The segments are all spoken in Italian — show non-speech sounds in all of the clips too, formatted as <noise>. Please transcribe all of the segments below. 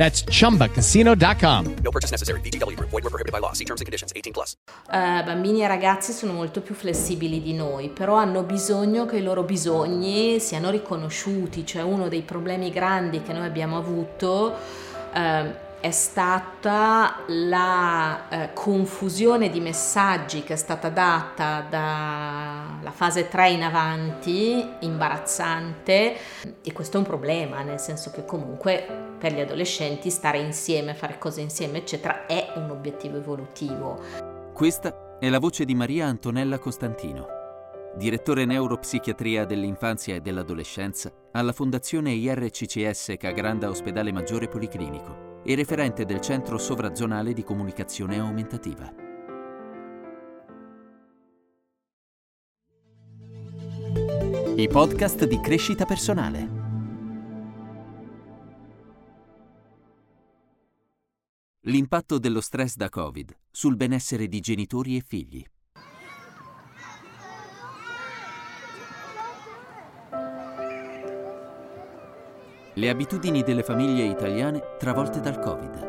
That's chumbacasino.com. No purchase necessary. VGW Group. Void were prohibited by law. See terms and conditions. 18 plus. Eh, bambini e ragazzi sono molto più flessibili di noi, però hanno bisogno che i loro bisogni siano riconosciuti, cioè uno dei problemi grandi che noi abbiamo avuto eh, è stata la eh, confusione di messaggi che è stata data dalla fase 3 in avanti, imbarazzante, e questo è un problema, nel senso che comunque per gli adolescenti stare insieme, fare cose insieme, eccetera, è un obiettivo evolutivo. Questa è la voce di Maria Antonella Costantino, direttore neuropsichiatria dell'infanzia e dell'adolescenza alla Fondazione IRCCS Cagranda Ospedale Maggiore Policlinico e referente del Centro Sovrazonale di Comunicazione Aumentativa. I podcast di crescita personale. L'impatto dello stress da Covid sul benessere di genitori e figli. Le abitudini delle famiglie italiane travolte dal Covid.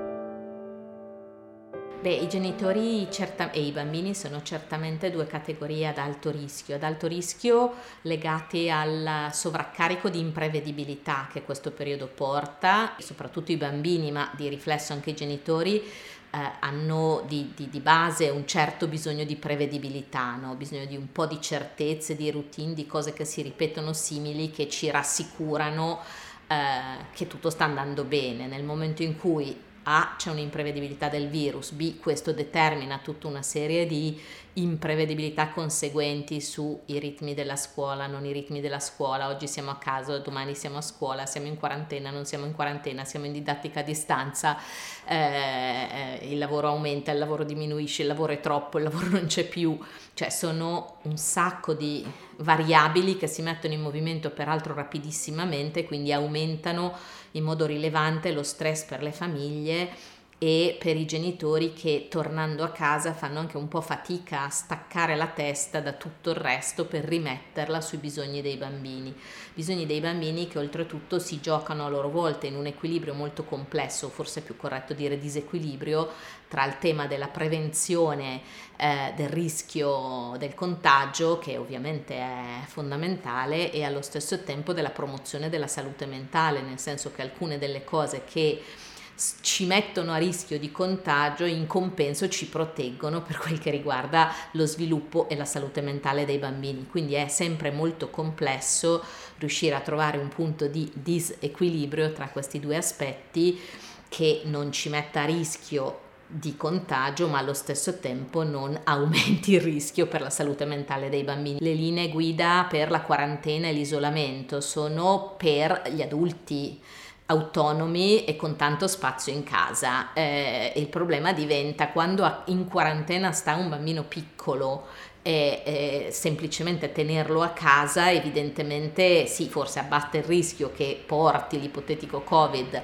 Beh, i genitori certa- e i bambini sono certamente due categorie ad alto rischio, ad alto rischio legate al sovraccarico di imprevedibilità che questo periodo porta, soprattutto i bambini, ma di riflesso anche i genitori, eh, hanno di, di, di, base un certo bisogno di prevedibilità, no? bisogno di un po' di certezze, di routine, di cose che si ripetono simili, che ci rassicurano eh, che tutto sta andando bene. Nel momento in cui A c'è un'imprevedibilità del virus, B questo determina tutta una serie di imprevedibilità conseguenti sui ritmi della scuola, non i ritmi della scuola, oggi siamo a casa, domani siamo a scuola, siamo in quarantena, non siamo in quarantena, siamo in didattica a distanza, eh, il lavoro aumenta, il lavoro diminuisce, il lavoro è troppo, il lavoro <laughs> non c'è più, cioè sono un sacco di variabili che si mettono in movimento peraltro rapidissimamente, quindi aumentano in modo rilevante lo stress per le famiglie e per i genitori che tornando a casa fanno anche un po' fatica a staccare la testa da tutto il resto per rimetterla sui bisogni dei bambini. Bisogni dei bambini che oltretutto si giocano a loro volta in un equilibrio molto complesso, forse è più corretto dire disequilibrio, tra il tema della prevenzione eh, del rischio del contagio, che ovviamente è fondamentale, e allo stesso tempo della promozione della salute mentale, nel senso che alcune delle cose che ci mettono a rischio di contagio in compenso ci proteggono per quel che riguarda lo sviluppo e la salute mentale dei bambini. Quindi è sempre molto complesso riuscire a trovare un punto di disequilibrio tra questi due aspetti che non ci metta a rischio di contagio, ma allo stesso tempo non <laughs> aumenti il rischio per la salute mentale dei bambini. Le linee guida per la quarantena e l'isolamento sono per gli adulti autonomi e con tanto spazio in casa. Eh, il problema diventa quando in quarantena sta un bambino piccolo e, e semplicemente tenerlo a casa evidentemente sì, forse abbatte il rischio che porti l'ipotetico Covid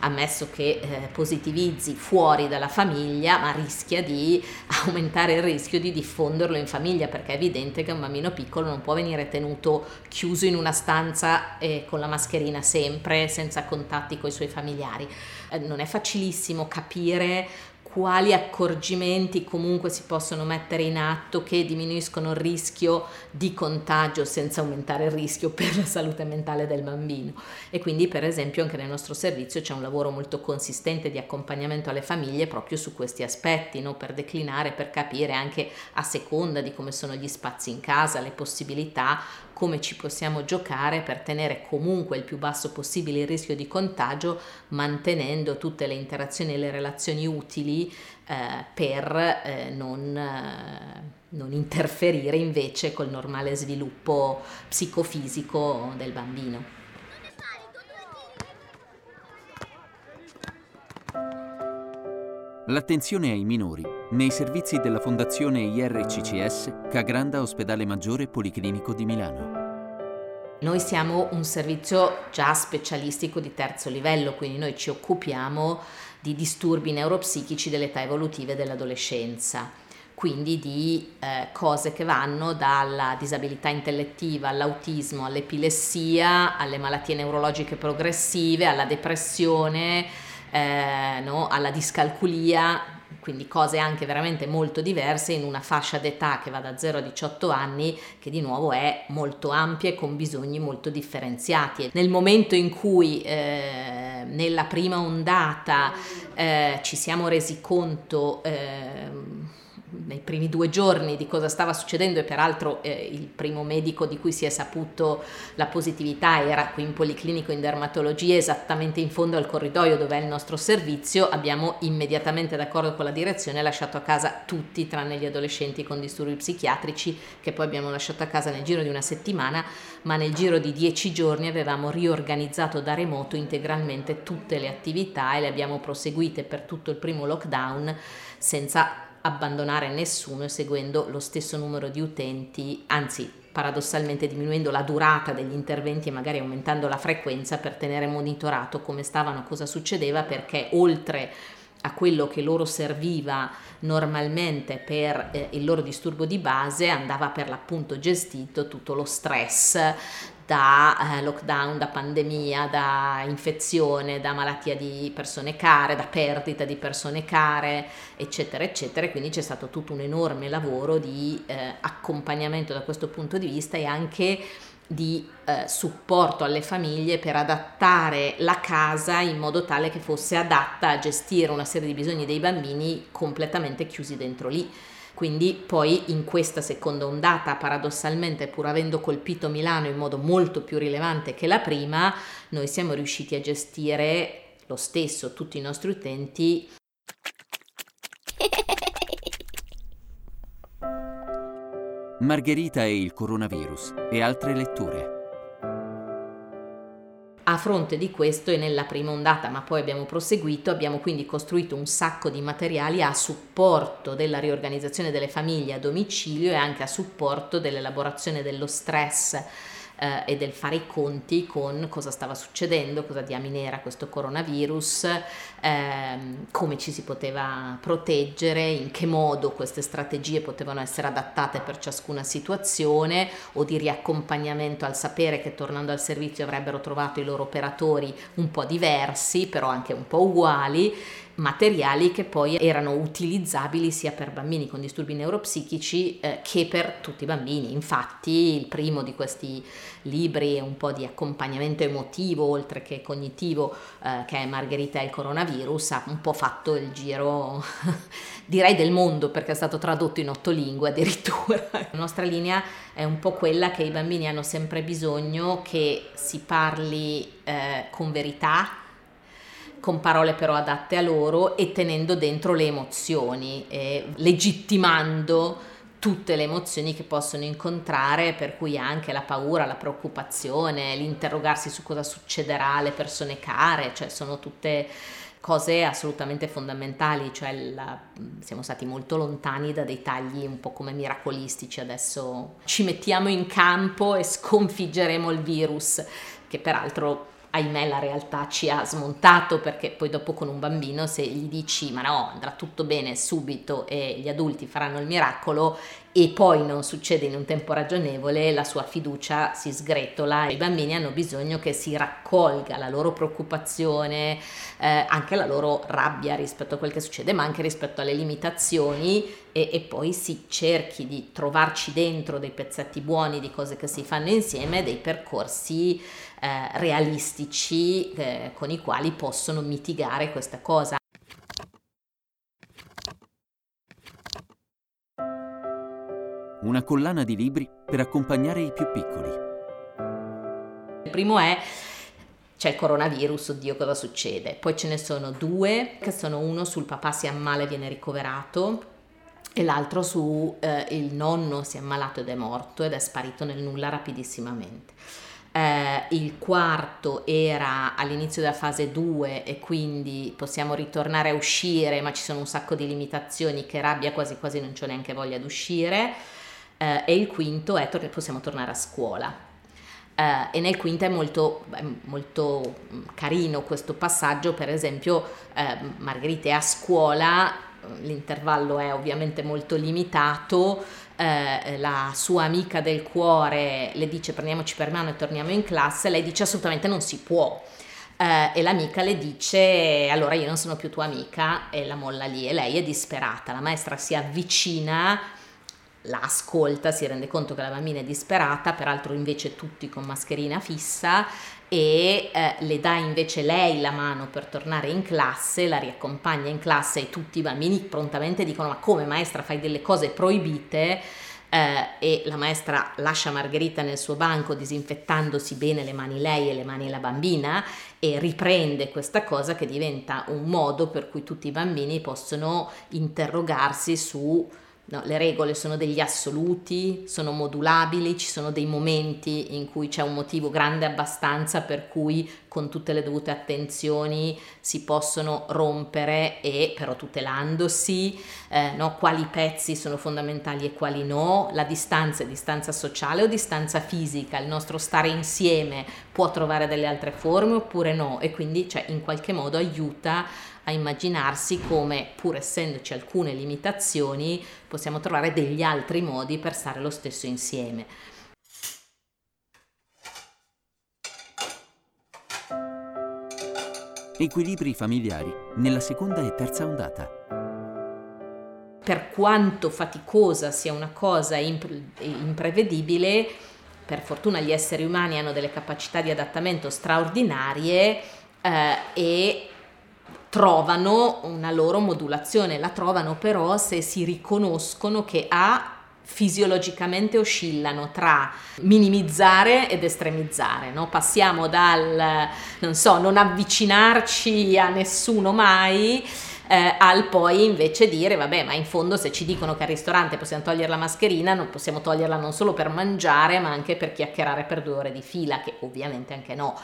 ammesso che eh, positivizzi fuori dalla famiglia, ma rischia di <laughs> aumentare il rischio di diffonderlo in famiglia, perché è evidente che un bambino piccolo non può venire tenuto chiuso in una stanza eh, con la mascherina sempre, senza contatti con i suoi familiari. Eh, non è facilissimo capire quali accorgimenti comunque si possono mettere in atto che diminuiscono il rischio di contagio senza aumentare il rischio per la salute mentale del bambino. E quindi per esempio anche nel nostro servizio c'è un lavoro molto consistente di accompagnamento alle famiglie proprio su questi aspetti, no? per declinare, per capire anche a seconda di come sono gli spazi in casa, le possibilità, come ci possiamo giocare per tenere comunque il più basso possibile il rischio di contagio, mantenendo tutte le interazioni e le relazioni utili eh, per eh, non, eh, non interferire invece col normale sviluppo psicofisico del bambino. L'attenzione ai minori nei servizi della Fondazione IRCCS Cagranda Ospedale Maggiore Policlinico di Milano. Noi siamo un servizio già specialistico di terzo livello, quindi noi ci occupiamo di disturbi neuropsichici dell'età evolutiva e dell'adolescenza, quindi di eh, cose che vanno dalla disabilità intellettiva all'autismo, all'epilessia, alle malattie neurologiche progressive, alla depressione, eh, no? alla discalculia, quindi cose anche veramente molto diverse in una fascia d'età che va da 0 a 18 anni, che di nuovo è molto ampia e con bisogni molto differenziati. Nel momento in cui eh, nella prima ondata eh, ci siamo resi conto eh, nei primi due giorni di cosa stava succedendo e peraltro eh, il primo medico di cui si è saputo la positività era qui in Policlinico in dermatologia esattamente in fondo al corridoio dove è il nostro servizio. Abbiamo immediatamente d'accordo con la direzione lasciato a casa tutti tranne gli adolescenti con disturbi psichiatrici che poi abbiamo lasciato a casa nel giro di una settimana ma nel giro di dieci giorni avevamo riorganizzato da remoto integralmente tutte le attività e le abbiamo proseguite per tutto il primo lockdown senza abbandonare nessuno seguendo lo stesso numero di utenti, anzi paradossalmente diminuendo la durata degli interventi e magari aumentando la frequenza per tenere monitorato come stavano, cosa succedeva, perché oltre a quello che loro serviva normalmente per eh, il loro disturbo di base andava per l'appunto gestito tutto lo stress da eh, lockdown, da pandemia, da infezione, da malattia di persone care, da perdita di persone care, eccetera, eccetera. E quindi c'è stato tutto un enorme lavoro di eh, accompagnamento da questo punto di vista e anche di eh, supporto alle famiglie per adattare la casa in modo tale che fosse adatta a gestire una serie di bisogni dei bambini completamente chiusi dentro lì. Quindi poi in questa seconda ondata, paradossalmente, pur avendo colpito Milano in modo molto più rilevante che la prima, noi siamo riusciti a gestire lo stesso tutti i nostri utenti. Margherita e il coronavirus e altre letture. A fronte di questo e nella prima ondata, ma poi abbiamo proseguito, abbiamo quindi costruito un sacco di materiali a supporto della riorganizzazione delle famiglie a domicilio e anche a supporto dell'elaborazione dello stress eh, e del fare i conti con cosa stava succedendo, cosa diamine era questo coronavirus, ehm, come ci si poteva proteggere, in che modo queste strategie potevano essere adattate per ciascuna situazione o di riaccompagnamento al sapere che tornando al servizio avrebbero trovato i loro operatori un po' diversi, però anche un po' uguali materiali che poi erano utilizzabili sia per bambini con disturbi neuropsichici eh, che per tutti i bambini. Infatti il primo di questi libri è un po' di accompagnamento emotivo oltre che cognitivo eh, che è Margherita e il coronavirus, ha un po' fatto il giro <laughs> direi del mondo perché è stato tradotto in otto lingue addirittura. <laughs> La nostra linea è un po' quella che i bambini hanno sempre bisogno che si parli eh, con verità con parole però adatte a loro e tenendo dentro le emozioni, e legittimando tutte le emozioni che possono incontrare, per cui anche la paura, la preoccupazione, l'interrogarsi su cosa succederà alle persone care, cioè sono tutte cose assolutamente fondamentali, cioè la, siamo stati molto lontani da dei tagli un po' come miracolistici, adesso ci mettiamo in campo e sconfiggeremo il virus, che peraltro ahimè la realtà ci ha smontato perché poi dopo con un bambino se gli dici ma no andrà tutto bene subito e gli adulti faranno il miracolo e poi non succede in un tempo ragionevole, la sua fiducia si sgretola. I bambini hanno bisogno che si raccolga la loro preoccupazione, eh, anche la loro rabbia rispetto a quel che succede, ma anche rispetto alle limitazioni e, e, poi si cerchi di trovarci dentro dei pezzetti buoni di cose che si fanno insieme, dei percorsi eh, realistici eh, con i quali possono mitigare questa cosa. Una collana di libri per accompagnare i più piccoli. Il primo è c'è il coronavirus, oddio cosa succede. Poi ce ne sono due, che sono uno sul papà si ammala e viene ricoverato e l'altro su eh, il nonno si è ammalato ed è morto ed è sparito nel nulla rapidissimamente. Eh, il quarto era all'inizio della fase 2 e quindi possiamo ritornare a uscire, ma ci sono un sacco di limitazioni che rabbia quasi quasi non c'ho neanche voglia di uscire. Eh, e il quinto è tor- possiamo tornare a scuola. Uh, e nel quinto è molto, molto, mm, carino questo passaggio, per esempio uh, Margherita è a scuola, l'intervallo è ovviamente molto limitato, uh, la sua amica del cuore le dice prendiamoci per mano e torniamo in classe, lei dice assolutamente non si può. e l'amica le dice allora io non sono più tua amica. E la molla lì e lei è disperata, la maestra si avvicina la ascolta, si rende conto che la bambina è disperata, peraltro invece tutti con mascherina fissa e eh, le dà invece lei la mano per tornare in classe, la riaccompagna in classe e tutti i bambini prontamente dicono ma come maestra fai delle cose proibite? Eh, e la maestra lascia Margherita nel suo banco disinfettandosi bene le mani lei e le mani la bambina e riprende questa cosa che diventa un modo per cui tutti i bambini possono interrogarsi su No, le regole sono degli assoluti, sono modulabili, ci sono dei momenti in cui c'è un motivo grande abbastanza per cui con tutte le dovute attenzioni si possono rompere e però tutelandosi, eh, no? quali pezzi sono fondamentali e quali no, la distanza è distanza sociale o distanza fisica, il nostro stare insieme può trovare delle altre forme oppure no e quindi cioè, in qualche modo aiuta a immaginarsi come, pur essendoci alcune limitazioni, possiamo trovare degli altri modi per stare lo stesso insieme. Equilibri familiari nella seconda e terza ondata. Per quanto faticosa sia una cosa impre- imprevedibile, per fortuna gli esseri umani hanno delle capacità di adattamento straordinarie eh, e trovano una loro modulazione, la trovano però se si riconoscono che A fisiologicamente oscillano tra minimizzare ed estremizzare, no? passiamo dal non so, non avvicinarci a nessuno mai eh, al poi invece dire vabbè ma in fondo se ci dicono che al ristorante possiamo togliere la mascherina non possiamo toglierla non solo per mangiare ma anche per chiacchierare per due ore di fila che ovviamente anche no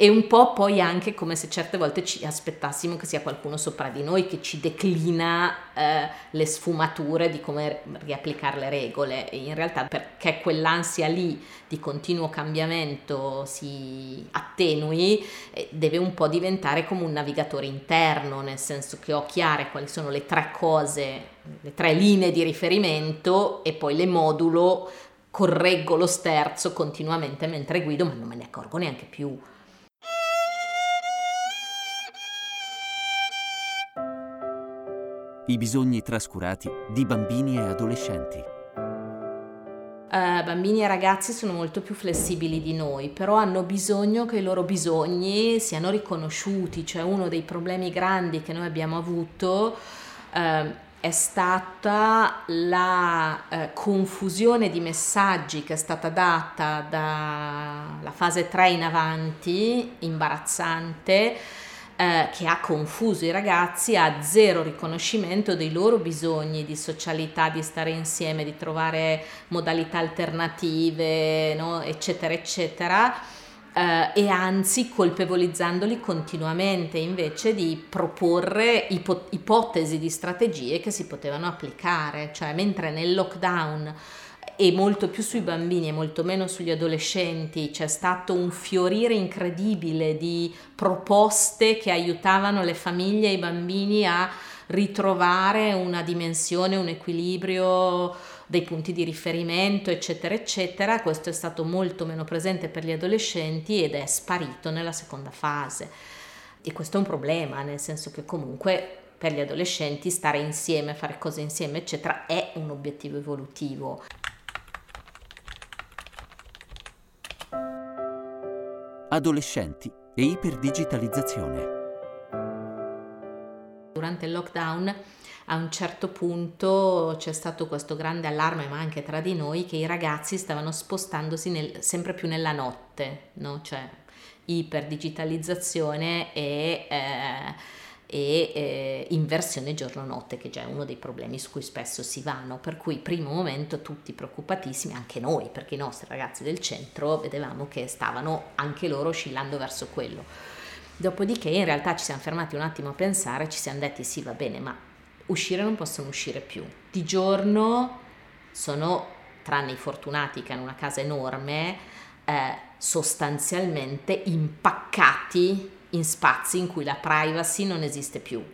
e un po' poi anche come se certe volte ci aspettassimo che sia qualcuno sopra di noi che ci declina eh, le sfumature di come riapplicare le regole. E in realtà perché quell'ansia lì di continuo cambiamento si attenui eh, deve un po' diventare come un navigatore interno nel senso che ho chiare quali sono le tre cose le tre linee di riferimento e poi le modulo correggo lo sterzo continuamente mentre guido ma non me ne accorgo neanche più i bisogni trascurati di bambini e adolescenti. Uh, bambini e ragazzi sono molto più flessibili di noi, però hanno bisogno che i loro bisogni siano riconosciuti, cioè uno dei problemi grandi che noi abbiamo avuto uh, è stata la uh, confusione di messaggi che è stata data dalla fase 3 in avanti, imbarazzante, eh, che ha confuso i ragazzi a zero riconoscimento dei loro bisogni di socialità, di stare insieme, di trovare modalità alternative, no? eccetera, eccetera. Uh, e anzi colpevolizzandoli continuamente invece di proporre ipo- ipotesi di strategie che si potevano applicare, cioè mentre nel lockdown e molto più sui bambini e molto meno sugli adolescenti. C'è stato un fiorire incredibile di proposte che aiutavano le famiglie e i bambini a ritrovare una dimensione, un equilibrio dei punti di riferimento, eccetera, eccetera. Questo è stato molto meno presente per gli adolescenti ed è sparito nella seconda fase. E questo è un problema, nel senso che comunque per gli adolescenti stare insieme, fare cose insieme, eccetera, è un obiettivo evolutivo. Adolescenti e iperdigitalizzazione. Durante il lockdown a un certo punto c'è stato questo grande allarme, ma anche tra di noi, che i ragazzi stavano spostandosi nel, sempre più nella notte, no? cioè iperdigitalizzazione e, eh, e eh, inversione giorno-notte, che già è uno dei problemi su cui spesso si vanno. Per cui, primo momento, tutti preoccupatissimi, anche noi, perché i nostri ragazzi del centro vedevamo che stavano anche loro oscillando verso quello. Dopodiché in realtà ci siamo fermati un attimo a pensare, ci siamo detti sì va bene, ma uscire non possono uscire più. Di giorno sono, tranne i fortunati che hanno una casa enorme, eh, sostanzialmente impaccati in spazi in cui la privacy non esiste più.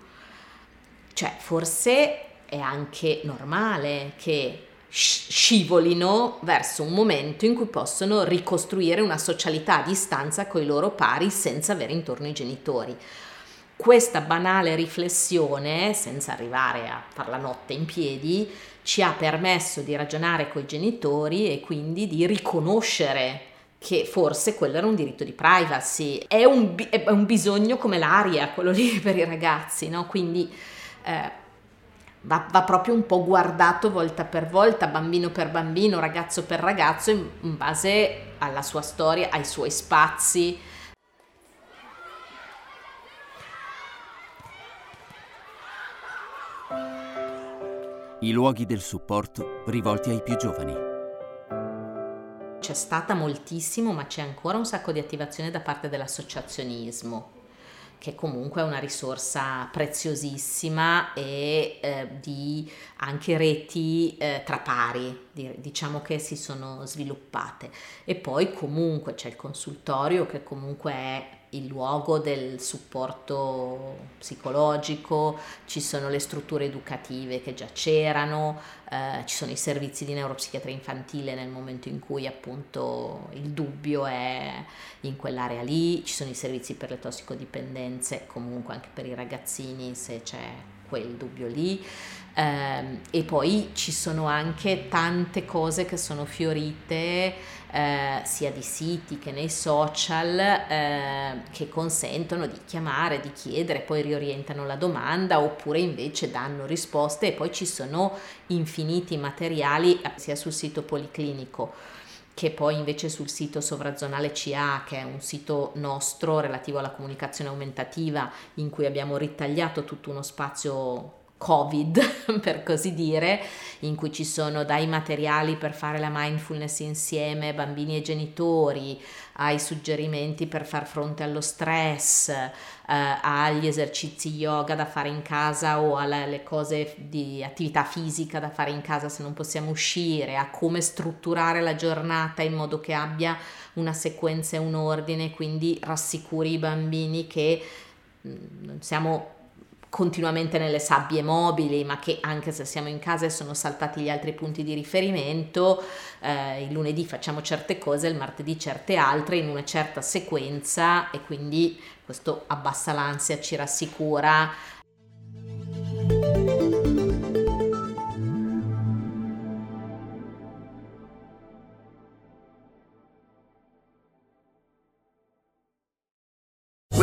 Cioè, forse è anche normale che scivolino verso un momento in cui possono ricostruire una socialità a distanza con i loro pari senza avere intorno i genitori questa banale riflessione, senza arrivare a far la notte in piedi, ci ha permesso di ragionare con i genitori e quindi di riconoscere che forse quello era un diritto di privacy. È un, è un bisogno come l'aria, quello lì <laughs> per i ragazzi, no? Quindi eh, va, va, proprio un po' guardato volta per volta, bambino per bambino, ragazzo per ragazzo, in, in base alla sua storia, ai suoi spazi i luoghi del supporto rivolti ai più giovani. C'è stata moltissimo, ma c'è ancora un sacco di attivazione da parte dell'associazionismo, che comunque è una risorsa preziosissima e eh, di anche reti eh, tra pari, diciamo che si sono sviluppate. E poi comunque c'è il consultorio che comunque è il luogo del supporto psicologico, ci sono le strutture educative che già c'erano, eh, ci sono i servizi di neuropsichiatria infantile nel momento in cui appunto il dubbio è in quell'area lì, ci sono i servizi per le tossicodipendenze, comunque anche per i ragazzini se c'è quel dubbio lì. Eh, e poi ci sono anche tante cose che sono fiorite eh, sia di siti che nei social eh, che consentono di chiamare, di chiedere, poi riorientano la domanda oppure invece danno risposte e poi ci sono infiniti materiali eh, sia sul sito policlinico che poi invece sul sito sovrazonale CA, che è un sito nostro relativo alla comunicazione aumentativa, in cui abbiamo ritagliato tutto uno spazio Covid, <laughs> per così dire, in cui ci sono dai materiali per fare la mindfulness insieme, bambini e genitori, ai suggerimenti per far fronte allo stress, eh, agli esercizi yoga da fare in casa o alle cose di attività fisica da fare in casa se non possiamo uscire, a come strutturare la giornata in modo che abbia una sequenza e un ordine, quindi rassicuri i bambini che mm, non siamo continuamente nelle sabbie mobili, ma che anche se siamo in casa e sono saltati gli altri punti di riferimento, eh, il lunedì facciamo certe cose, il martedì certe altre in una certa sequenza e quindi questo abbassa l'ansia, ci rassicura.